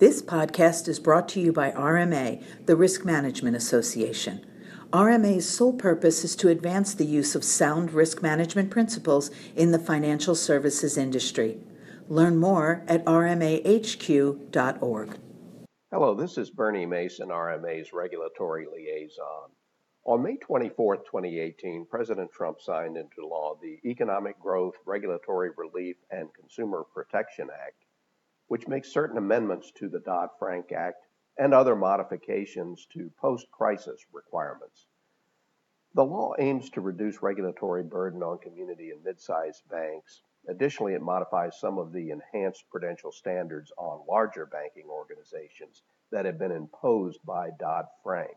This podcast is brought to you by RMA, the Risk Management Association. RMA's sole purpose is to advance the use of sound risk management principles in the financial services industry. Learn more at rmahq.org. Hello, this is Bernie Mason, RMA's regulatory liaison. On May 24, 2018, President Trump signed into law the Economic Growth, Regulatory Relief, and Consumer Protection Act, which makes certain amendments to the Dodd Frank Act and other modifications to post crisis requirements. The law aims to reduce regulatory burden on community and mid sized banks. Additionally, it modifies some of the enhanced prudential standards on larger banking organizations that have been imposed by Dodd Frank.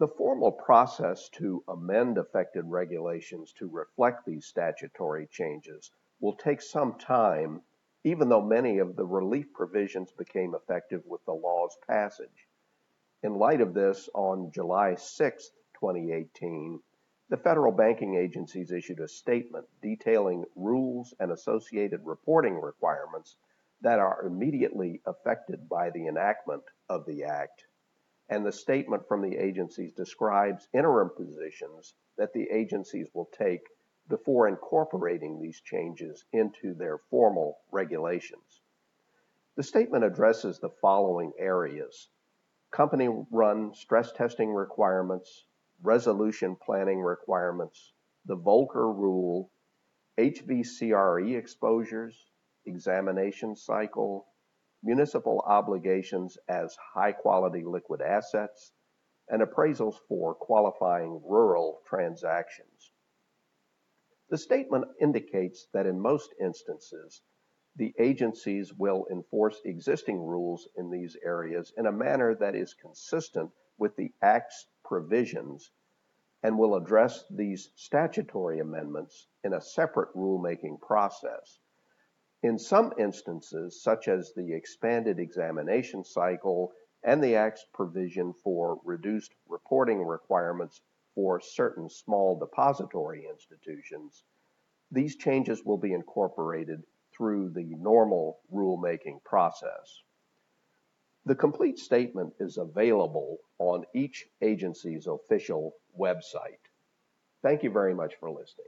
The formal process to amend affected regulations to reflect these statutory changes will take some time, even though many of the relief provisions became effective with the law's passage. In light of this, on July 6, 2018, the federal banking agencies issued a statement detailing rules and associated reporting requirements that are immediately affected by the enactment of the Act and the statement from the agencies describes interim positions that the agencies will take before incorporating these changes into their formal regulations. The statement addresses the following areas company run stress testing requirements, resolution planning requirements, the Volcker rule, HVCRE exposures, examination cycle, municipal obligations as high quality liquid assets, and appraisals for qualifying rural transactions. The statement indicates that in most instances, the agencies will enforce existing rules in these areas in a manner that is consistent with the Act's provisions and will address these statutory amendments in a separate rulemaking process. In some instances, such as the expanded examination cycle and the Act's provision for reduced reporting requirements for certain small depository institutions, these changes will be incorporated through the normal rulemaking process. The complete statement is available on each agency's official website. Thank you very much for listening.